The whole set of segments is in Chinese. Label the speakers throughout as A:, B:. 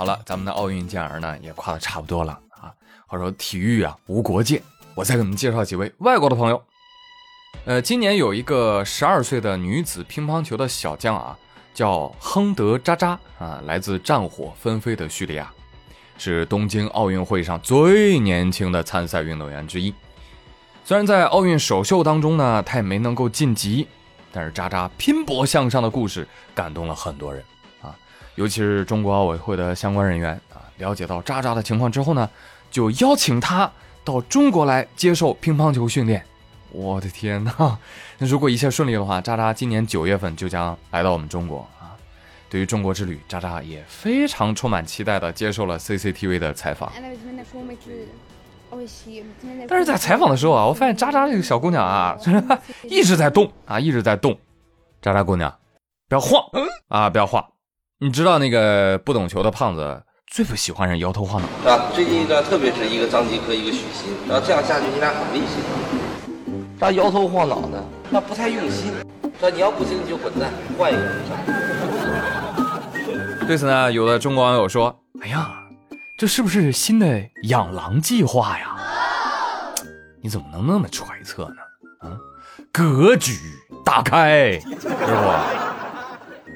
A: 好了，咱们的奥运健儿呢也夸的差不多了啊。话说体育啊无国界，我再给你们介绍几位外国的朋友。呃，今年有一个十二岁的女子乒乓球的小将啊，叫亨德扎扎啊，来自战火纷飞的叙利亚，是东京奥运会上最年轻的参赛运动员之一。虽然在奥运首秀当中呢，她也没能够晋级，但是扎扎拼搏向上的故事感动了很多人，尤其是中国奥委会的相关人员啊，了解到渣渣的情况之后呢，就邀请他到中国来接受乒乓球训练。我的天呐！那如果一切顺利的话，渣渣今年九月份就将来到我们中国啊。对于中国之旅，渣渣也非常充满期待的接受了 CCTV 的采访。但是在采访的时候啊，我发现渣渣这个小姑娘啊，一直在动啊，一直在动。渣渣姑娘，不要晃啊，不要晃。你知道那个不懂球的胖子最不喜欢人摇头晃脑
B: 啊。最近一段，特别是一个张继科，一个许昕，然后这样下去，你俩很危险。他摇头晃脑的，那不太用心。说你要不行你就滚蛋，换一个。
A: 对此呢，有的中国网友说：“哎呀，这是不是新的养狼计划呀？你怎么能那么揣测呢？啊，格局打开，师傅，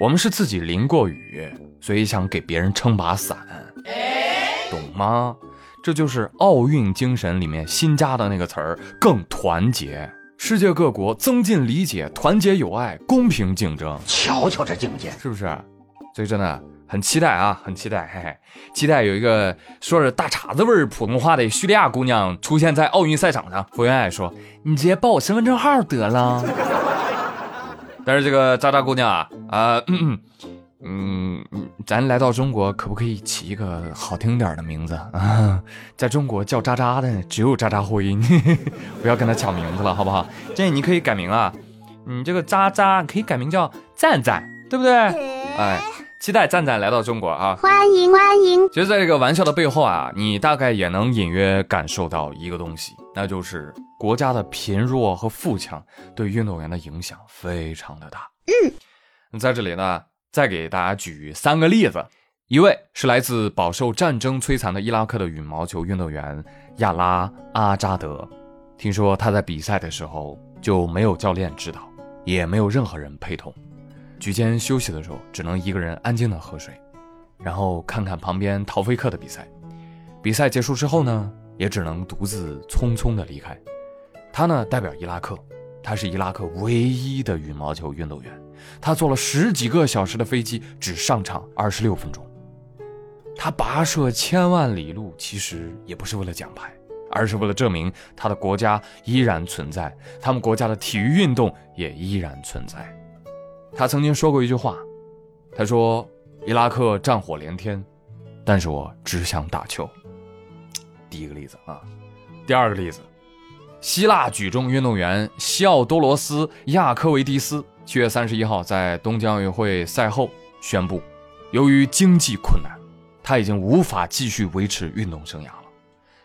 A: 我们是自己淋过雨，所以想给别人撑把伞，懂吗？”这就是奥运精神里面新加的那个词儿，更团结。世界各国增进理解，团结友爱，公平竞争。
C: 瞧瞧这境界，
A: 是不是？所以真的很期待啊，很期待，嘿嘿，期待有一个说着大碴子味儿普通话的叙利亚姑娘出现在奥运赛场上。福原爱说：“你直接报我身份证号得了。”但是这个渣渣姑娘啊，啊。嗯嗯，咱来到中国，可不可以起一个好听点的名字啊？在中国叫渣渣的只有渣渣辉，不要跟他抢名字了，好不好？建议你可以改名啊，你这个渣渣可以改名叫赞赞，对不对？哎，期待赞赞来到中国啊！
D: 欢迎欢迎。
A: 其实，在这个玩笑的背后啊，你大概也能隐约感受到一个东西，那就是国家的贫弱和富强对运动员的影响非常的大。嗯，在这里呢。再给大家举三个例子，一位是来自饱受战争摧残的伊拉克的羽毛球运动员亚拉阿扎德。听说他在比赛的时候就没有教练指导，也没有任何人陪同，局间休息的时候只能一个人安静的喝水，然后看看旁边陶菲克的比赛。比赛结束之后呢，也只能独自匆匆的离开。他呢，代表伊拉克，他是伊拉克唯一的羽毛球运动员。他坐了十几个小时的飞机，只上场二十六分钟。他跋涉千万里路，其实也不是为了奖牌，而是为了证明他的国家依然存在，他们国家的体育运动也依然存在。他曾经说过一句话，他说：“伊拉克战火连天，但是我只想打球。”第一个例子啊，第二个例子，希腊举重运动员西奥多罗斯·亚科维迪斯。七月三十一号，在东京奥运会赛后宣布，由于经济困难，他已经无法继续维持运动生涯了，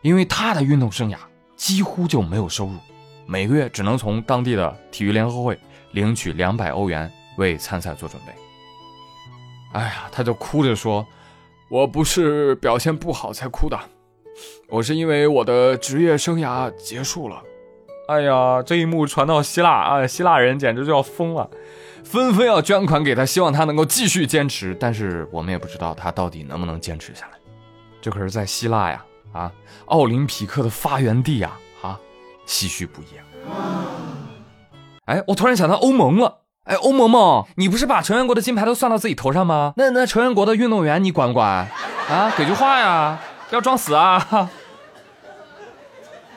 A: 因为他的运动生涯几乎就没有收入，每个月只能从当地的体育联合会领取两百欧元为参赛做准备。哎呀，他就哭着说：“我不是表现不好才哭的，我是因为我的职业生涯结束了。”哎呀，这一幕传到希腊啊，希腊人简直就要疯了，纷纷要捐款给他，希望他能够继续坚持。但是我们也不知道他到底能不能坚持下来。这可是在希腊呀，啊，奥林匹克的发源地呀，啊，唏嘘不已。哎，我突然想到欧盟了。哎，欧盟盟，你不是把成员国的金牌都算到自己头上吗？那那成员国的运动员你管不管？啊，给句话呀，不要装死啊！哈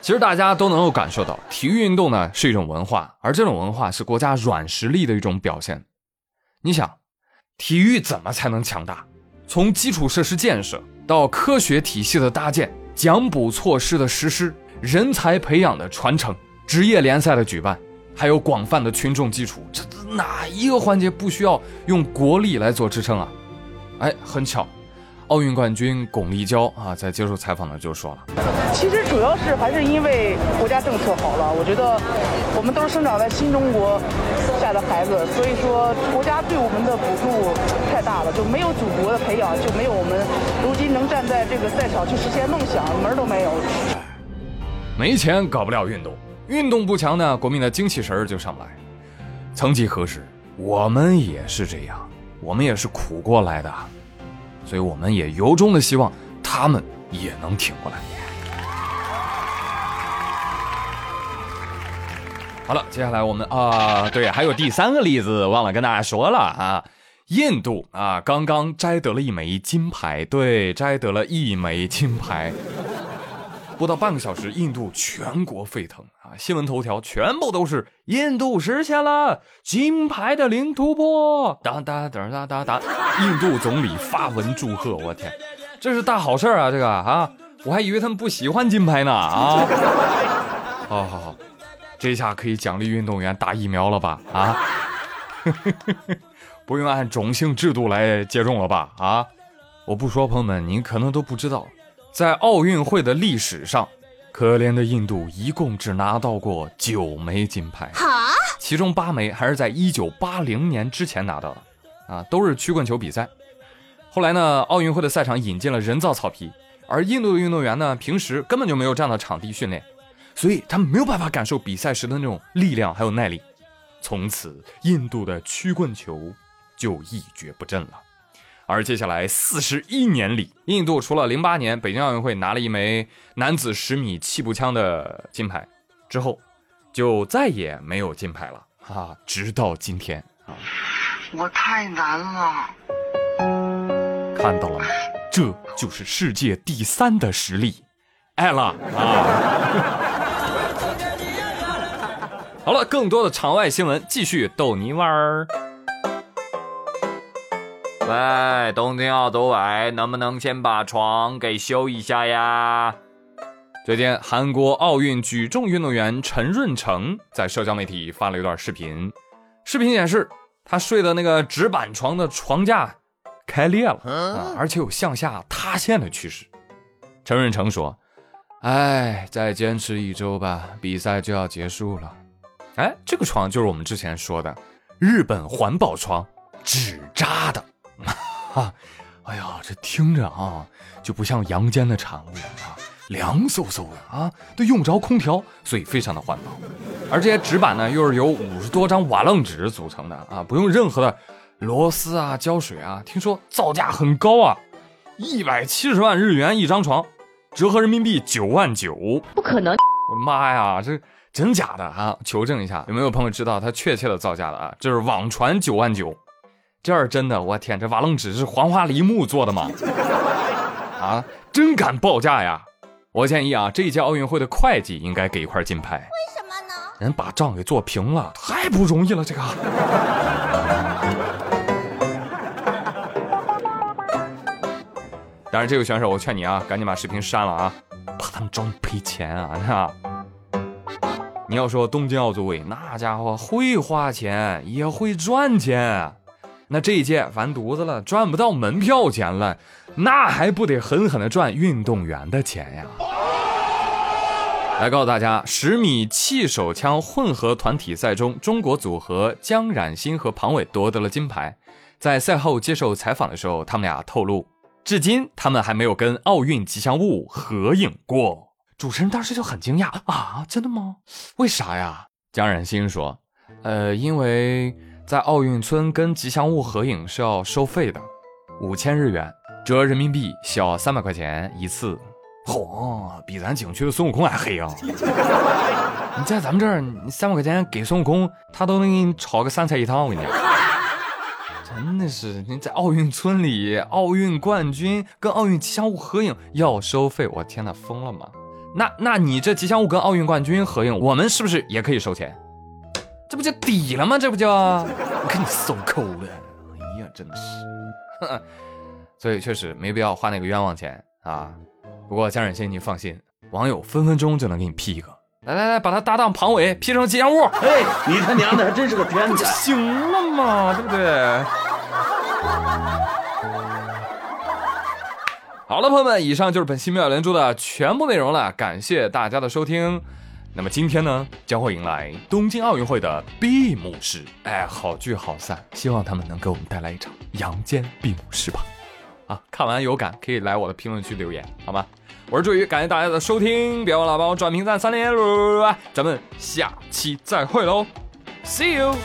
A: 其实大家都能够感受到，体育运动呢是一种文化，而这种文化是国家软实力的一种表现。你想，体育怎么才能强大？从基础设施建设到科学体系的搭建、奖补措施的实施、人才培养的传承、职业联赛的举办，还有广泛的群众基础，这哪一个环节不需要用国力来做支撑啊？哎，很巧。奥运冠军巩立姣啊，在接受采访的就说了，
E: 其实主要是还是因为国家政策好了。我觉得我们都是生长在新中国，像
C: 下的孩子，所以说国家对我们的补助太大了，就没有祖国的培养，就没有我们如今能站在这个赛场去实现梦想，门都没有。
A: 没钱搞不了运动，运动不强呢，国民的精气神儿就上不来。曾几何时，我们也是这样，我们也是苦过来的，所以我们也由衷的希望他们也能挺过来。好了，接下来我们啊，对，还有第三个例子忘了跟大家说了啊，印度啊，刚刚摘得了一枚金牌，对，摘得了一枚金牌。不到半个小时，印度全国沸腾啊！新闻头条全部都是印度实现了金牌的零突破，哒哒哒哒哒哒，印度总理发文祝贺，我天，这是大好事啊！这个啊，我还以为他们不喜欢金牌呢啊！好好好。这下可以奖励运动员打疫苗了吧？啊，不用按种姓制度来接种了吧？啊，我不说，朋友们，您可能都不知道，在奥运会的历史上，可怜的印度一共只拿到过九枚金牌，其中八枚还是在一九八零年之前拿到的，啊，都是曲棍球比赛。后来呢，奥运会的赛场引进了人造草皮，而印度的运动员呢，平时根本就没有这样的场地训练。所以他们没有办法感受比赛时的那种力量还有耐力，从此印度的曲棍球就一蹶不振了。而接下来四十一年里，印度除了零八年北京奥运会拿了一枚男子十米气步枪的金牌之后，就再也没有金牌了啊！直到今天啊，
D: 我太难了。
A: 看到了吗？这就是世界第三的实力，爱了啊！好了，更多的场外新闻继续逗你玩儿。喂，东京奥组委，能不能先把床给修一下呀？最近，韩国奥运举重运动员陈润成在社交媒体发了一段视频，视频显示他睡的那个纸板床的床架开裂了啊，而且有向下塌陷的趋势。陈润成说：“哎，再坚持一周吧，比赛就要结束了。”哎，这个床就是我们之前说的日本环保床，纸扎的，哈，哎呀，这听着啊就不像阳间的产物啊，凉飕飕的啊，都用不着空调，所以非常的环保。而这些纸板呢，又是由五十多张瓦楞纸组成的啊，不用任何的螺丝啊、胶水啊。听说造价很高啊，一百七十万日元一张床，折合人民币九万九，
E: 不可能！
A: 我的妈呀，这。真假的啊？求证一下，有没有朋友知道它确切的造价的啊？这是网传九万九，这是真的？我天，这瓦楞纸是黄花梨木做的吗？啊，真敢报价呀！我建议啊，这一届奥运会的会计应该给一块金牌。
E: 为什么呢？
A: 人把账给做平了，太不容易了，这个。当然，这位选手，我劝你啊，赶紧把视频删了啊，怕他们找你赔钱啊，啊。你要说东京奥组委那家伙会花钱也会赚钱，那这一届完犊子了，赚不到门票钱了，那还不得狠狠的赚运动员的钱呀？来告诉大家，十米气手枪混合团体赛中，中国组合江冉欣和庞伟夺得了金牌。在赛后接受采访的时候，他们俩透露，至今他们还没有跟奥运吉祥物合影过。主持人当时就很惊讶啊，真的吗？为啥呀？江冉欣说，呃，因为在奥运村跟吉祥物合影是要收费的，五千日元，折人民币小三百块钱一次。嚯，比咱景区的孙悟空还黑啊！你在咱们这儿，你三百块钱给孙悟空，他都能给你炒个三菜一汤。我跟你讲，真的是你在奥运村里，奥运冠军跟奥运吉祥物合影要收费，我天哪，疯了吗？那那你这吉祥物跟奥运冠军合影，我们是不是也可以收钱？这不就抵了吗？这不就我给你收抠的！哎呀，真的是，所以确实没必要花那个冤枉钱啊。不过江冉欣，你放心，网友分分钟就能给你 P 一个。来来来，把他搭档庞伟 P 成吉祥物。
B: 哎，你他娘的还真是个天才！
A: 行了嘛，对不对？好了，朋友们，以上就是本期妙连珠的全部内容了。感谢大家的收听。那么今天呢，将会迎来东京奥运会的闭幕式，哎，好聚好散，希望他们能给我们带来一场阳间闭幕式吧。啊，看完有感可以来我的评论区留言，好吗？我是朱宇，感谢大家的收听，别忘了帮我转评赞三连，咱们下期再会喽，See you。